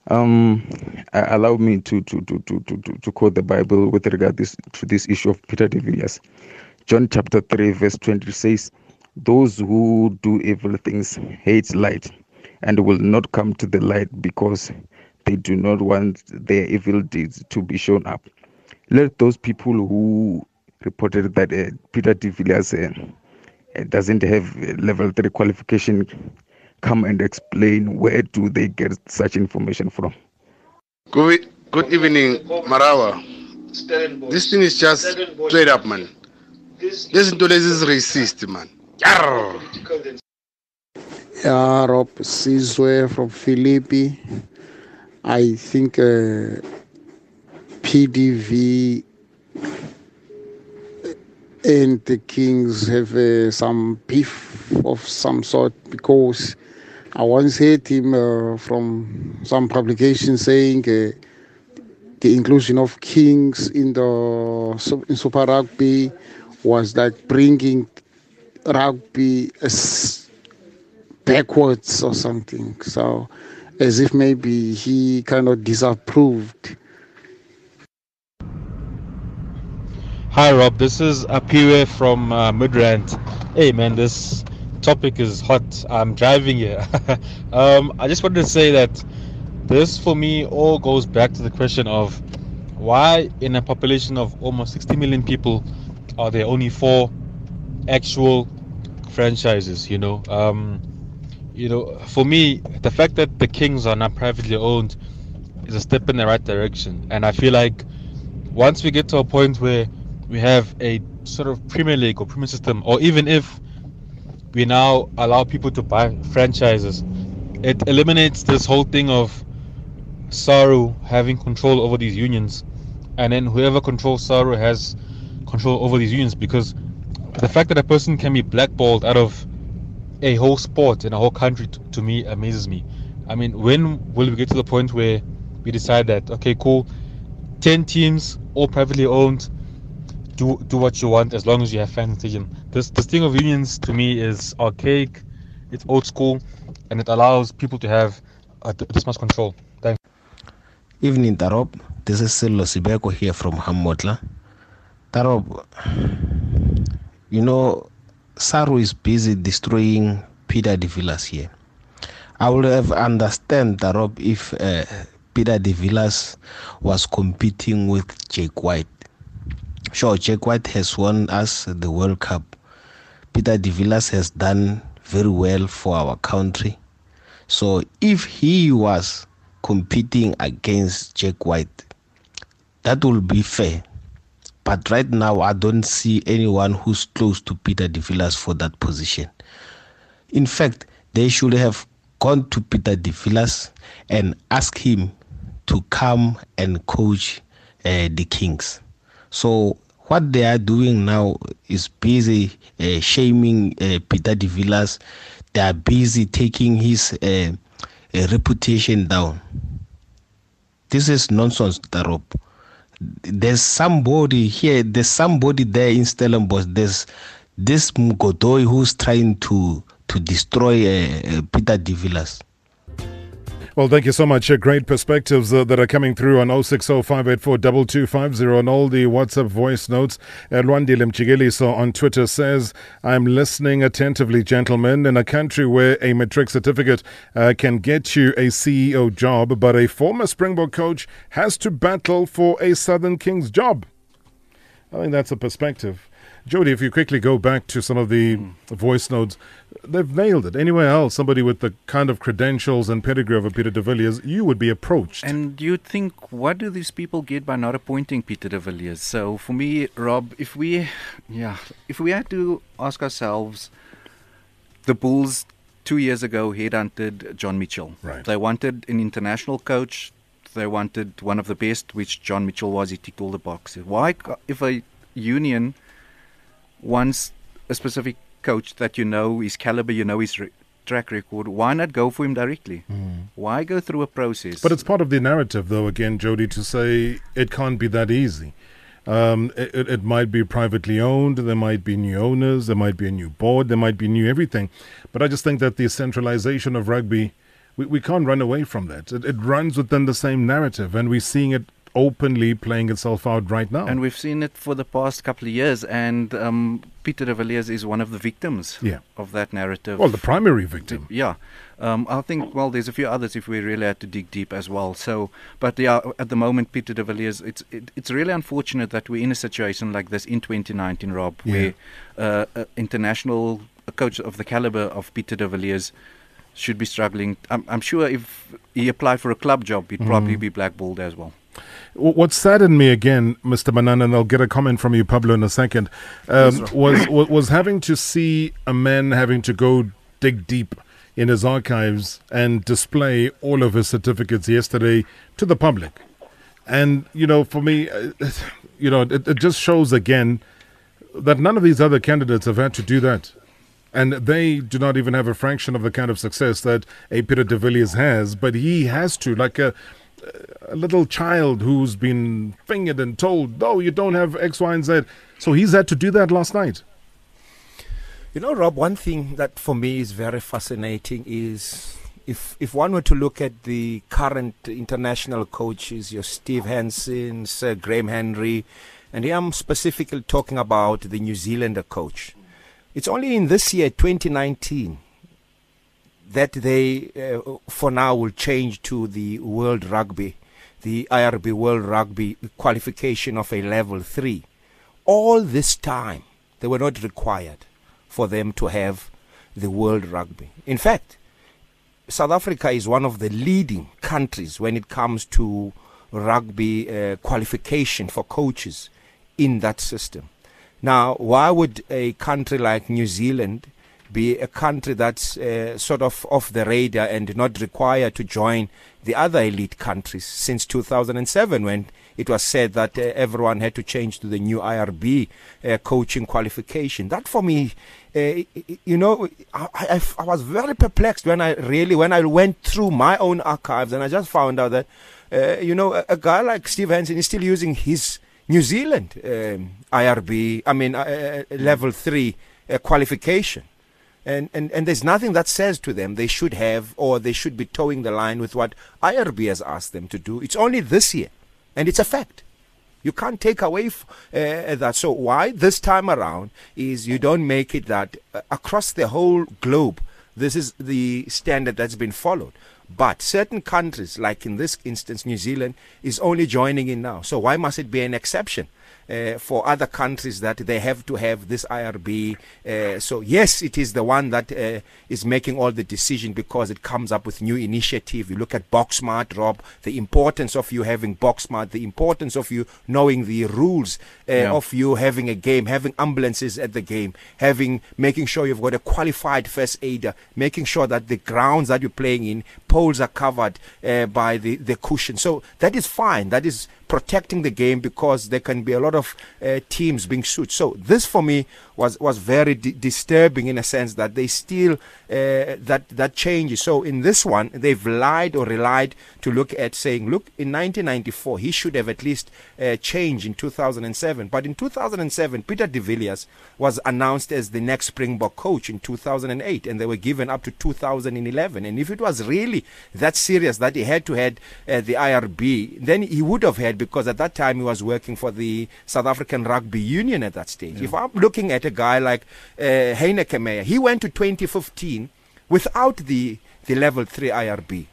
Um, allow me to to, to, to, to, to quote the Bible with regard this, to this issue of Peter de Villiers. John chapter 3, verse 20 says, Those who do evil things hate light and will not come to the light because they do not want their evil deeds to be shown up. Let those people who reported that uh, Peter de Villiers uh, doesn't have level 3 qualification come and explain where do they get such information from? Good, good evening marawa. This thing is just straight up man. Listen to this is racist man. Yeah rob sizwe from philippi. I think uh, pdv and the Kings have uh, some beef of some sort because I once heard him uh, from some publication saying uh, the inclusion of Kings in the in Super Rugby was like bringing rugby backwards or something. So, as if maybe he kind of disapproved Hi Rob, this is Apiwe from uh, Midrand. Hey man, this topic is hot. I'm driving here. um, I just wanted to say that this for me all goes back to the question of why in a population of almost 60 million people are there only four actual franchises. You know, um, you know, for me, the fact that the Kings are not privately owned is a step in the right direction, and I feel like once we get to a point where we have a sort of Premier League or Premier system, or even if we now allow people to buy franchises, it eliminates this whole thing of SARU having control over these unions, and then whoever controls SARU has control over these unions because the fact that a person can be blackballed out of a whole sport in a whole country to, to me amazes me. I mean, when will we get to the point where we decide that okay, cool, ten teams, all privately owned, do do what you want as long as you have decision. This this thing of unions to me is archaic, it's old school, and it allows people to have uh, this much control. Thanks. Evening, Tarob. This is Silo Sibeko here from Hamotla. Tarob, you know, Saru is busy destroying Peter de Villas here. I would have understand Tarob if uh, Peter de Villas was competing with Jake White. Sure, Jack White has won us the World Cup. Peter de Villas has done very well for our country. So if he was competing against Jack White, that will be fair. But right now, I don't see anyone who's close to Peter de Villas for that position. In fact, they should have gone to Peter de Villas and asked him to come and coach uh, the Kings. So what they are doing now is busy uh, shaming uh, Peter de Villas. They are busy taking his uh, reputation down. This is nonsense, Tarop. There's somebody here, there's somebody there in Stellenbosch. There's this Godoy who's trying to to destroy uh, Peter de Villas. Well, thank you so much. Uh, great perspectives uh, that are coming through on 0605842250 and all the WhatsApp voice notes. Uh, Lwandile Mchigeliso on Twitter says, I'm listening attentively, gentlemen. In a country where a matric certificate uh, can get you a CEO job, but a former Springbok coach has to battle for a Southern Kings job. I think that's a perspective. Jody, if you quickly go back to some of the hmm. voice notes, they've nailed it. Anywhere else, somebody with the kind of credentials and pedigree of a Peter de Villiers, you would be approached. And you'd think, what do these people get by not appointing Peter de Villiers? So for me, Rob, if we, yeah, if we had to ask ourselves, the Bulls two years ago headhunted John Mitchell. Right. They wanted an international coach. They wanted one of the best, which John Mitchell was. He ticked all the boxes. Why, if a union wants a specific coach that you know his caliber, you know his re- track record, why not go for him directly? Mm. Why go through a process? But it's part of the narrative, though, again, Jody, to say it can't be that easy. Um, it, it might be privately owned, there might be new owners, there might be a new board, there might be new everything. But I just think that the centralization of rugby, we, we can't run away from that. It, it runs within the same narrative, and we're seeing it openly playing itself out right now. And we've seen it for the past couple of years, and um, Peter de Villiers is one of the victims Yeah. of that narrative. Well, the primary victim. Yeah. Um, I think, well, there's a few others if we really had to dig deep as well. So, but yeah, at the moment, Peter de Villiers, it's, it, it's really unfortunate that we're in a situation like this in 2019, Rob, Yeah. where uh, uh, international a coach of the caliber of Peter de Villiers should be struggling. I'm, I'm sure if he applied for a club job, he'd probably Mm. be blackballed as well. What saddened me again, Mr. Manana, and I'll get a comment from you, Pablo, in a second, um, Yes, was, was was having to see a man having to go dig deep in his archives and display all of his certificates yesterday to the public. And you know, for me, uh, you know, it, it just shows again that none of these other candidates have had to do that. And they do not even have a fraction of the kind of success that a Peter de Villiers has, but he has to, like a, a little child who's been fingered and told, no, you don't have X, Y, and Z. So he's had to do that last night. You know, Rob, one thing that for me is very fascinating is if if one were to look at the current international coaches, your Steve Hansen, Sir Graham Henry, and here I'm specifically talking about the New Zealander coach. It's only in this year, 2019, that they, uh, for now, will change to the World Rugby, the IRB World Rugby qualification of a level three. All this time, they were not required for them to have the World Rugby. In fact, South Africa is one of the leading countries when it comes to rugby uh, qualification for coaches in that system. Now, why would a country like New Zealand be a country that's uh, sort of off the radar and not required to join the other elite countries since 2007 when it was said that uh, everyone had to change to the new IRB uh, coaching qualification. That for me, uh, you know, I, I, I, was very perplexed when I really, when I went through my own archives and I just found out that, uh, you know, a, a, guy like Steve Hansen is still using his New Zealand um, IRB, I mean, uh, level three qualification. And, and, and there's nothing that says to them they should have or they should be towing the line with what IRB has asked them to do. It's only this year, and it's a fact. You can't take away f- uh, that. So why this time around is you don't make it that uh, across the whole globe, this is the standard that's been followed. But certain countries, like in this instance, New Zealand, is only joining in now. So why must it be an exception? Uh, for other countries that they have to have this IRB. Uh, so yes, it is the one that uh, is making all the decision because it comes up with new initiative. You look at BokSmart, Rob, the importance of you having BokSmart, the importance of you knowing the rules uh, yeah. of you having a game, having ambulances at the game, having making sure you've got a qualified first aider, making sure that the grounds that you're playing in, poles are covered uh, by the, the cushion. So that is fine. That is protecting the game because there can be a lot of uh, teams being sued. So this for me was was very di- disturbing in a sense that they still uh, that that changes. So in this one, they've lied or relied to look at saying, look, in 1994 he should have at least uh, changed in 2007. But in 2007, Peter de Villiers was announced as the next Springbok coach in 2008, and they were given up to 2011. And if it was really that serious that he had to head uh, the IRB, then he would have had because at that time he was working for the South African Rugby Union at that stage. Yeah. If I'm looking at a guy like uh, Meyer. He went to 2015 without the, the level 3 IRB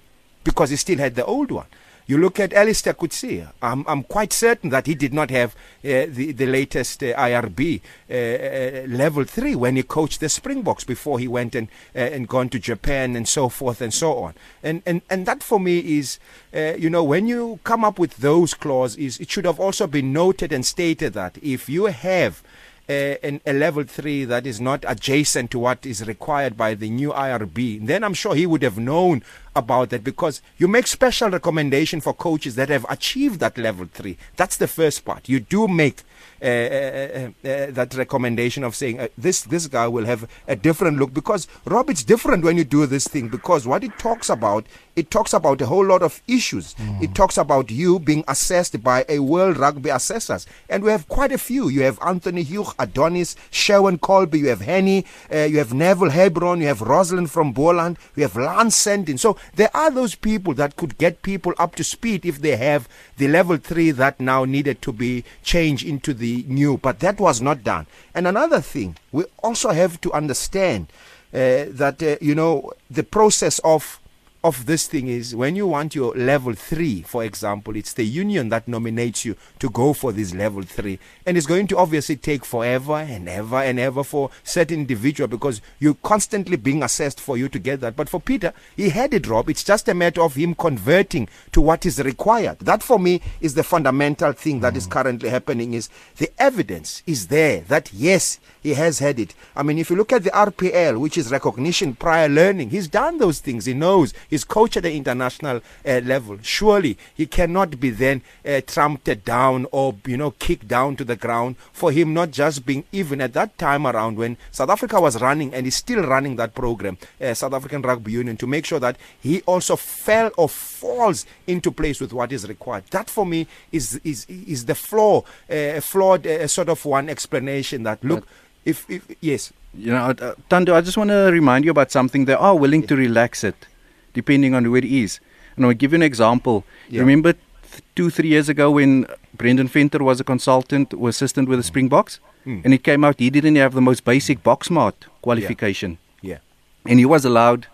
because he still had the old one. You look at Allister Coetzee. I'm, I'm quite certain that he did not have uh, the, the latest uh, IRB uh, uh, level 3 when he coached the Springboks before he went and, uh, and gone to Japan and so forth and so on. And, and, and that for me is, uh, you know, when you come up with those clauses, it should have also been noted and stated that if you have a, a, level three that is not adjacent to what is required by the new IRB, then I'm sure he would have known about that because you make special recommendation for coaches that have achieved that level three. That's the first part. You do make Uh, uh, uh, that recommendation of saying this this guy will have a different look because Rob, it's different when you do this thing because what it talks about it talks about a whole lot of issues. Mm. It talks about you being assessed by a World Rugby assessors, and we have quite a few. You have Anthony Hugh, Adonis, Sherwin Colby, you have Henny, uh, you have Neville Hebron, you have Rosalind from Boland, you have Lance Sendin. So there are those people that could get people up to speed if they have the level three that now needed to be changed into the new, but that was not done. And another thing, we also have to understand uh, that, uh, you know, the process of of this thing is when you want your level three, for example, it's the union that nominates you to go for this level three. And it's going to obviously take forever and ever and ever for certain individual because you're constantly being assessed for you to get that. But for Peter, he had it, Rob. It's just a matter of him converting to what is required. That for me is the fundamental thing that mm. is currently happening is the evidence is there that yes, he has had it. I mean, if you look at the RPL, which is recognition prior learning, he's done those things. He knows. He's coached at the international uh, level. Surely he cannot be then uh, trumped down or, you know, kicked down to the ground for him not just being even at that time around when South Africa was running and is still running that program, uh, South African Rugby Union, to make sure that he also fell or falls into place with what is required. That for me is is is the flaw, uh, flawed uh, sort of one explanation that look. But if, if yes. You know, uh, Thando, I just want to remind you about something. They are willing yeah. to relax it, depending on who it is. And I'll give you an example. Yeah. Remember th- two, three years ago when Brendan Venter was a consultant or assistant with the Springboks? Mm. And it came out he didn't have the most basic BokSmart qualification. Yeah. yeah. And he was allowed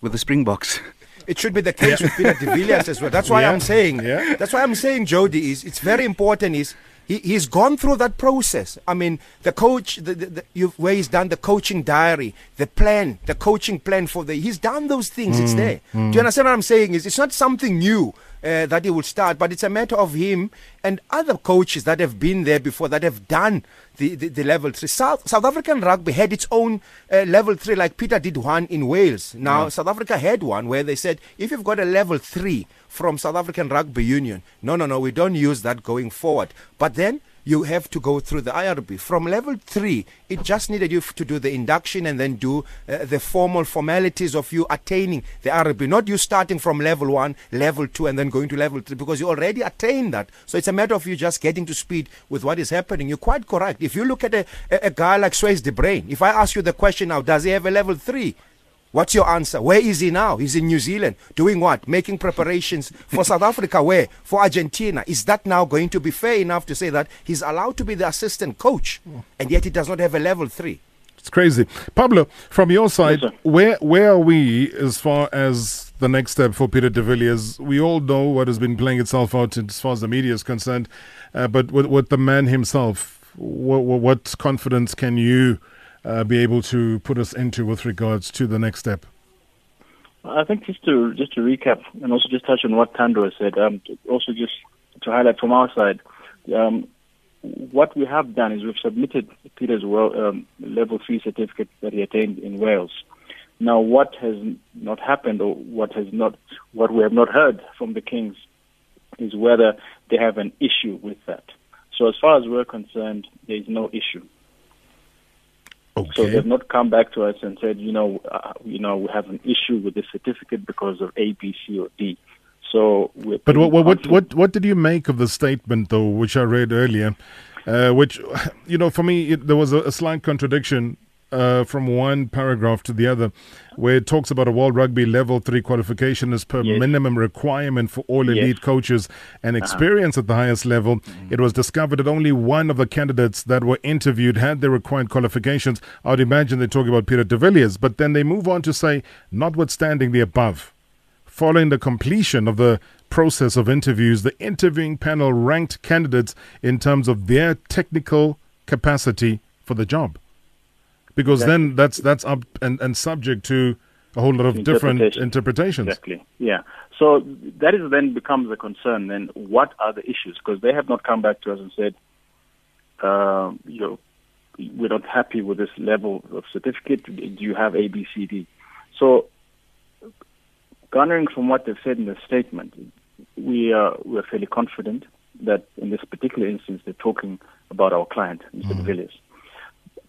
with the Springboks. It should be the case with Peter de Villiers as well. That's why I'm saying. Yeah. That's why I'm saying, Jody, is it's very important is he, he's gone through that process. I mean, the coach, the, the, the, you've, where he's done the coaching diary, the plan, the coaching plan for the, he's done those things. It's Mm, there. mm. Do you understand what I'm saying? Is it's not something new uh, that he will start, but it's a matter of him and other coaches that have been there before that have done the, the, the level three. South, South African rugby had its own uh, level three, like Peter did one in Wales. Now, Yeah. South Africa had one where they said if you've got a level three from South African Rugby Union, no, no, no, we don't use that going forward. But then you have to go through the IRB. From level three, it just needed you to do the induction and then do uh, the formal formalities of you attaining the IRB, not you starting from level one, level two, and then going to level three because you already attained that. So it's a matter of you just getting to speed with what is happening. You're quite correct. If you look at a, a, a guy like Swys de Bruin, if I ask you the question now, does he have a level three? What's your answer? Where is he now? He's in New Zealand. Doing what? Making preparations for South Africa. Where? For Argentina. Is that now going to be fair enough to say that he's allowed to be the assistant coach and yet he does not have a level three? It's crazy. Pablo, from your side, where where are we as far as the next step for Peter de Villiers? We all know what has been playing itself out as far as the media is concerned, uh, but with, with the man himself, what, what confidence can you uh, be able to put us into with regards to the next step? I think just to just to recap and also just touch on what Thando said. Um, also just to highlight from our side, um, what we have done is we've submitted Peter's um, level three certificate that he attained in Wales. Now, what has not happened, or what has not, what we have not heard from the Kings, is whether they have an issue with that. So, as far as we're concerned, there is no issue. So they've not come back to us and said, you know, uh, you know, we have an issue with this certificate because of A, B, C, or D. So we're But what, what, what, what, what did you make of the statement, though, which I read earlier? Uh, which, you know, for me, it, there was a, a slight contradiction uh, from one paragraph to the other, where it talks about a World Rugby Level 3 qualification as per Yes. minimum requirement for all Yes. elite coaches and Uh-huh. experience at the highest level. It was discovered that only one of the candidates that were interviewed had the required qualifications. I would imagine they talk about Peter de Villiers, but then they move on to say, notwithstanding the above. Following the completion of the process of interviews, the interviewing panel ranked candidates in terms of their technical capacity for the job. Because then that's that's up and, and subject to a whole lot of different interpretations. Exactly. Yeah. So that is then becomes a concern. Then what are the issues? Because they have not come back to us and said, uh, you know, we're not happy with this level of certificate. Do you have A, B, C, D? So, garnering from what they've said in the statement, we are we are fairly confident that in this particular instance they're talking about our client, Mr. De Villiers.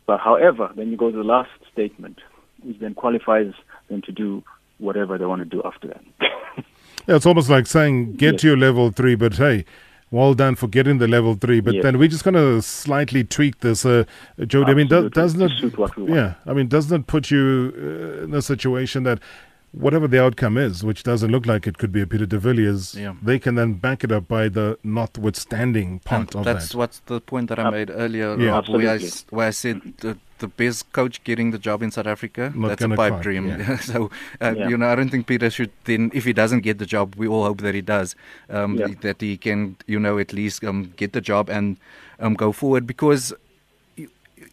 But however, then you go to the last statement, which then qualifies them to do whatever they want to do after that. Yeah, it's almost like saying get to your level three, but hey, well done for getting the level three. But Yes. then we're just going to slightly tweak this, uh, Jody. I mean, does, doesn't it? suit what we want. Yeah, I mean, doesn't it put you uh, in a situation that whatever the outcome is, which doesn't look like it could be a Peter de Villiers, Yeah. they can then back it up by the notwithstanding part And of that's that. That's what's the point that I Ab- made earlier, Yeah. Rob, where I, Absolutely. where I said the, the best coach getting the job in South Africa, Not that's a pipe cry, dream. yeah. so, uh, Yeah. you know, I don't think Peter should then, if he doesn't get the job, we all hope that he does, um, Yeah. that he can, you know, at least um, get the job and um, go forward. Because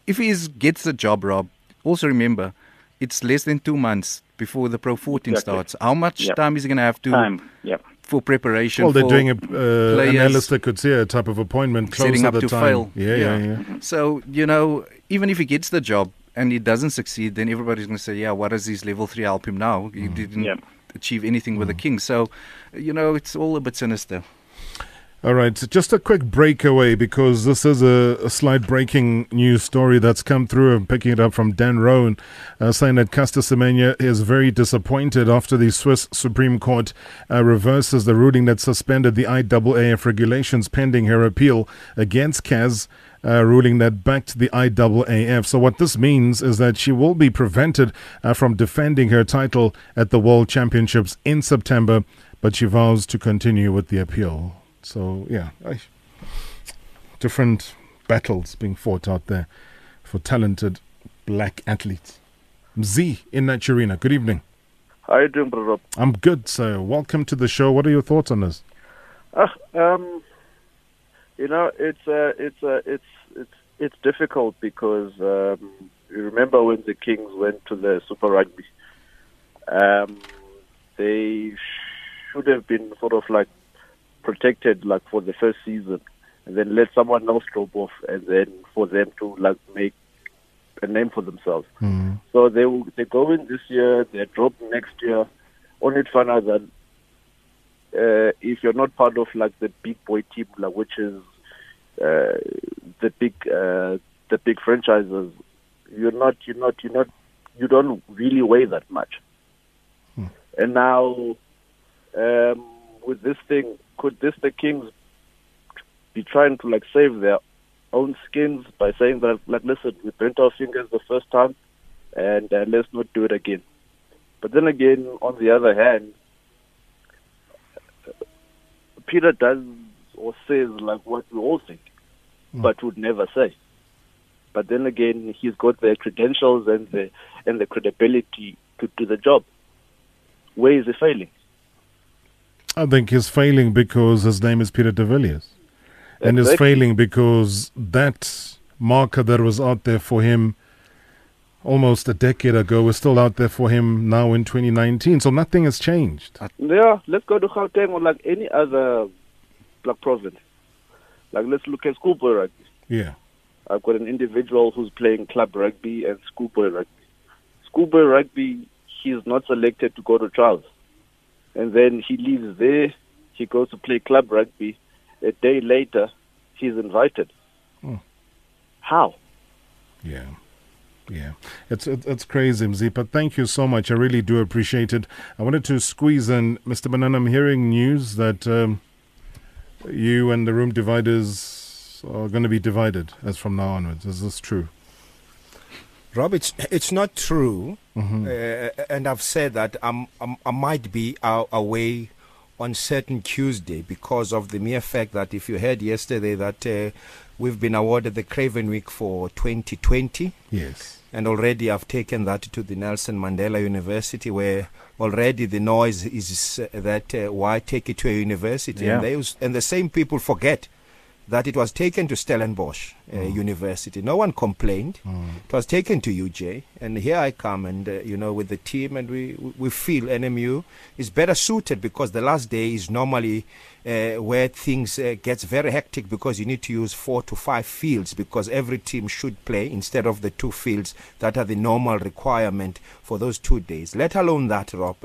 if he is, gets the job, Rob, also remember, it's less than two months before the Pro 14 Exactly. starts. How much Yep. time is he going to have to Time, yep. for preparation? Well, they're for doing a, uh, an players? Allister Coetzee type of appointment close setting up the to time. fail. Yeah, yeah, yeah. Mm-hmm. So you know, even if he gets the job and he doesn't succeed, then everybody's going to say, "Yeah, what does his level three help him now? He mm-hmm. didn't achieve anything with the mm-hmm. king." So, you know, it's all a bit sinister. All right, so just a quick breakaway because this is a, a slight breaking news story that's come through. I'm picking it up from Dan Roan, uh, saying that Caster Semenya is very disappointed after the Swiss Supreme Court uh, reverses the ruling that suspended the IAAF regulations pending her appeal against CAS. Uh, ruling that backed the IAAF. So, what this means is that she will be prevented uh, from defending her title at the World Championships in September, but she vows to continue with the appeal. So yeah, I, different battles being fought out there for talented black athletes. Z in Naturina. Good evening. How you doing, brother? I'm good, sir. Welcome to the show. What are your thoughts on this? Ah, um, You know, it's uh, it's uh, it's it's it's difficult because um, you remember when the Kings went to the Super Rugby, um, they should have been sort of like protected like for the first season, and then let someone else drop off, and then for them to like make a name for themselves. Mm. So they will- they go in this year, they drop next year, only to find out that uh, if you're not part of like the big boy team, like which is uh, the big uh, the big franchises, you're not you're not you're not you don't really weigh that much. And now um, with this thing, could this the Kings be trying to like save their own skins by saying that like listen, we burnt our fingers the first time, and uh, let's not do it again. But then again, on the other hand, Peter does or says like what we all think, but would never say. But then again, he's got the credentials and the and the credibility to do the job. Where is he failing? I think he's failing because his name is Peter de Villiers. And he's failing because that marker that was out there for him almost a decade ago is still out there for him now in 2019. So nothing has changed. Yeah, let's go to Gauteng or like any other black province. Like let's look at schoolboy rugby. Yeah. I've got an individual who's playing club rugby and schoolboy rugby. Schoolboy rugby, he's not selected to go to trials. And then he leaves there, he goes to play club rugby. A day later, he's invited. Hmm. How? Yeah. Yeah, it's it's crazy, Mzi, but thank you so much. I really do appreciate it. I wanted to squeeze in, Mr. Manana. I'm hearing news that um, you and the room dividers are going to be divided as from now onwards. Is this true? Rob, it's, it's not true. Mhm. Uh, and I've said that I'm, I'm, I might be uh, away on certain Tuesday because of the mere fact that if you heard yesterday that uh, we've been awarded the Craven Week for 2020. Yes. And already I've taken that to the Nelson Mandela University where already the noise is uh, that uh, why take it to a university? Yeah. And, they and the same people forget that it was taken to Stellenbosch uh, University. No one complained. It was taken to UJ, and here I come, and uh, you know, with the team, and we we feel NMU is better suited because the last day is normally uh, where things uh, gets very hectic because you need to use four to five fields because every team should play instead of the two fields that are the normal requirement for those two days. Let alone that, Rob.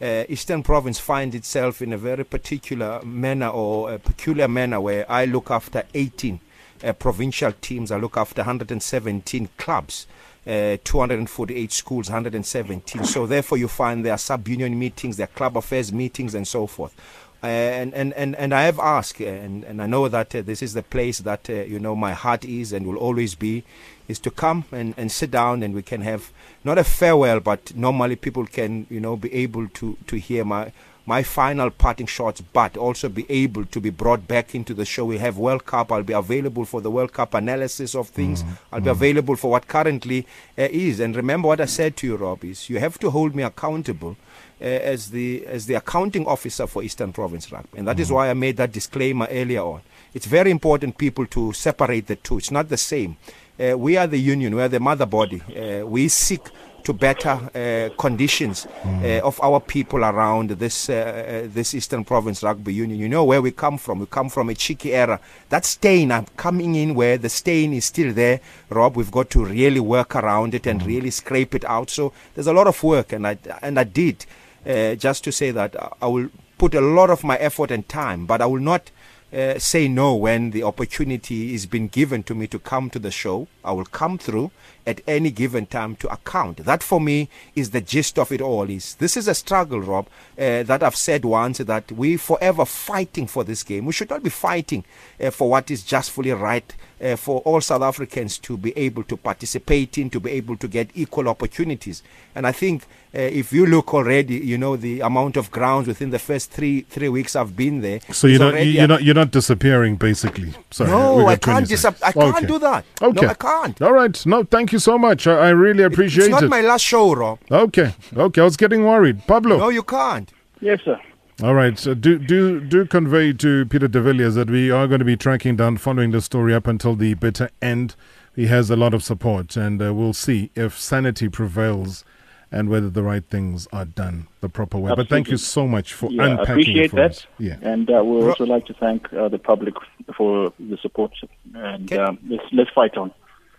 Uh, Eastern Province finds itself in a very particular manner or a peculiar manner where I look after 18 uh, provincial teams, I look after 117 clubs. Uh, 248 schools, 117. So therefore, you find there are sub-union meetings, there are club affairs meetings, and so forth. Uh, and, and, and, and I have asked, and, and I know that uh, this is the place that uh, you know my heart is and will always be, is to come and, and sit down and we can have not a farewell, but normally people can you know be able to to hear my my final parting shots, but also be able to be brought back into the show. We have World Cup. I'll be available for the World Cup analysis of things. I'll be available for what currently uh, is. And remember what I said to you, Rob, is you have to hold me accountable uh, as the as the accounting officer for Eastern Province Rugby, and that is why I made that disclaimer earlier on. It's very important, people, to separate the two. It's not the same. Uh, we are the union. We are the mother body. Uh, we seek to better uh, conditions uh, of our people around this uh, uh, this Eastern Province Rugby Union. You know where we come from. We come from a cheeky era. That stain, I'm coming in where the stain is still there, Rob. We've got to really work around it and really scrape it out. So there's a lot of work, and I and I did uh, just to say that I will put a lot of my effort and time, but I will not uh, say no when the opportunity is being given to me to come to the show. I will come through at any given time to account. That for me is the gist of it all. Is this is a struggle, Rob, uh, that I've said once that we forever fighting for this game. We should not be fighting uh, for what is justfully right uh, for all South Africans to be able to participate in, to be able to get equal opportunities. And I think uh, if you look already, you know the amount of grounds within the first three three weeks I've been there. So you're not you're a- not you're not disappearing, basically. Sorry, No, I can't 20 disap- I can't Okay. do that. No, I can't. All right, no, thank you so much. I, I really appreciate it. It's not it. my last show, Rob. Okay, okay, I was getting worried. Pablo. No, you can't. Yes, sir. All right. So do do do convey to Peter de Villiers that we are going to be tracking down, following the story up until the bitter end. He has a lot of support, and uh, we'll see if sanity prevails and whether the right things are done the proper way. But thank you so much for Yeah, I unpacking appreciate it for that. us. Yeah. And uh, we'd also like to thank uh, the public for the support. And um, let's, let's fight on.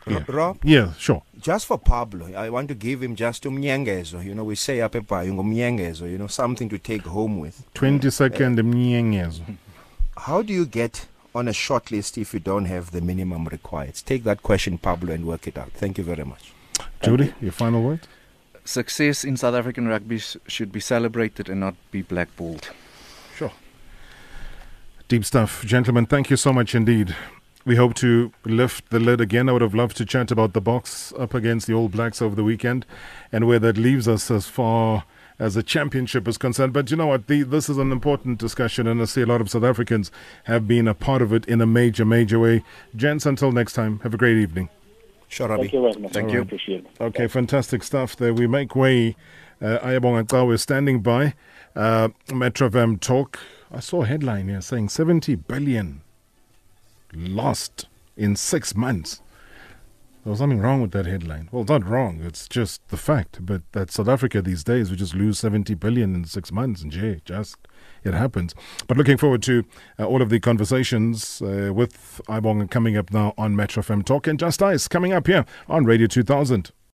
Ro- Rob? Yeah, sure. Just for Pablo, I want to give him just umnyengezo. You know, we say up umnyengezo, you know, something to take home with. 20 second mnyengezo. How do you get on a short list if you don't have the minimum required? Take that question, Pablo, and work it out. Thank you very much. Jody, your final word? Success in South African rugby sh- should be celebrated and not be blackballed. Sure. Deep stuff. Gentlemen, thank you so much indeed. We hope to lift the lid again. I would have loved to chat about the Boks up against the All Blacks over the weekend and where that leaves us as far as the championship is concerned. But you know what? The, this is an important discussion, and I see a lot of South Africans have been a part of it in a major, major way. Gents, until next time, have a great evening. Sure, Thank you very much. Thank I you. appreciate it. Okay, fantastic stuff there. We make way. Uh, Ayabong Akau is standing by. Uh, Metro FM Talk. I saw a headline here saying 70 billion lost in six months. There was something wrong with that headline. Well, not wrong. It's just the fact. But that South Africa these days, we just lose 70 billion in six months. And gee, just it happens. But looking forward to uh, all of the conversations uh, with Ibong coming up now on Metro FM Talk and Just Ice coming up here on Radio 2000.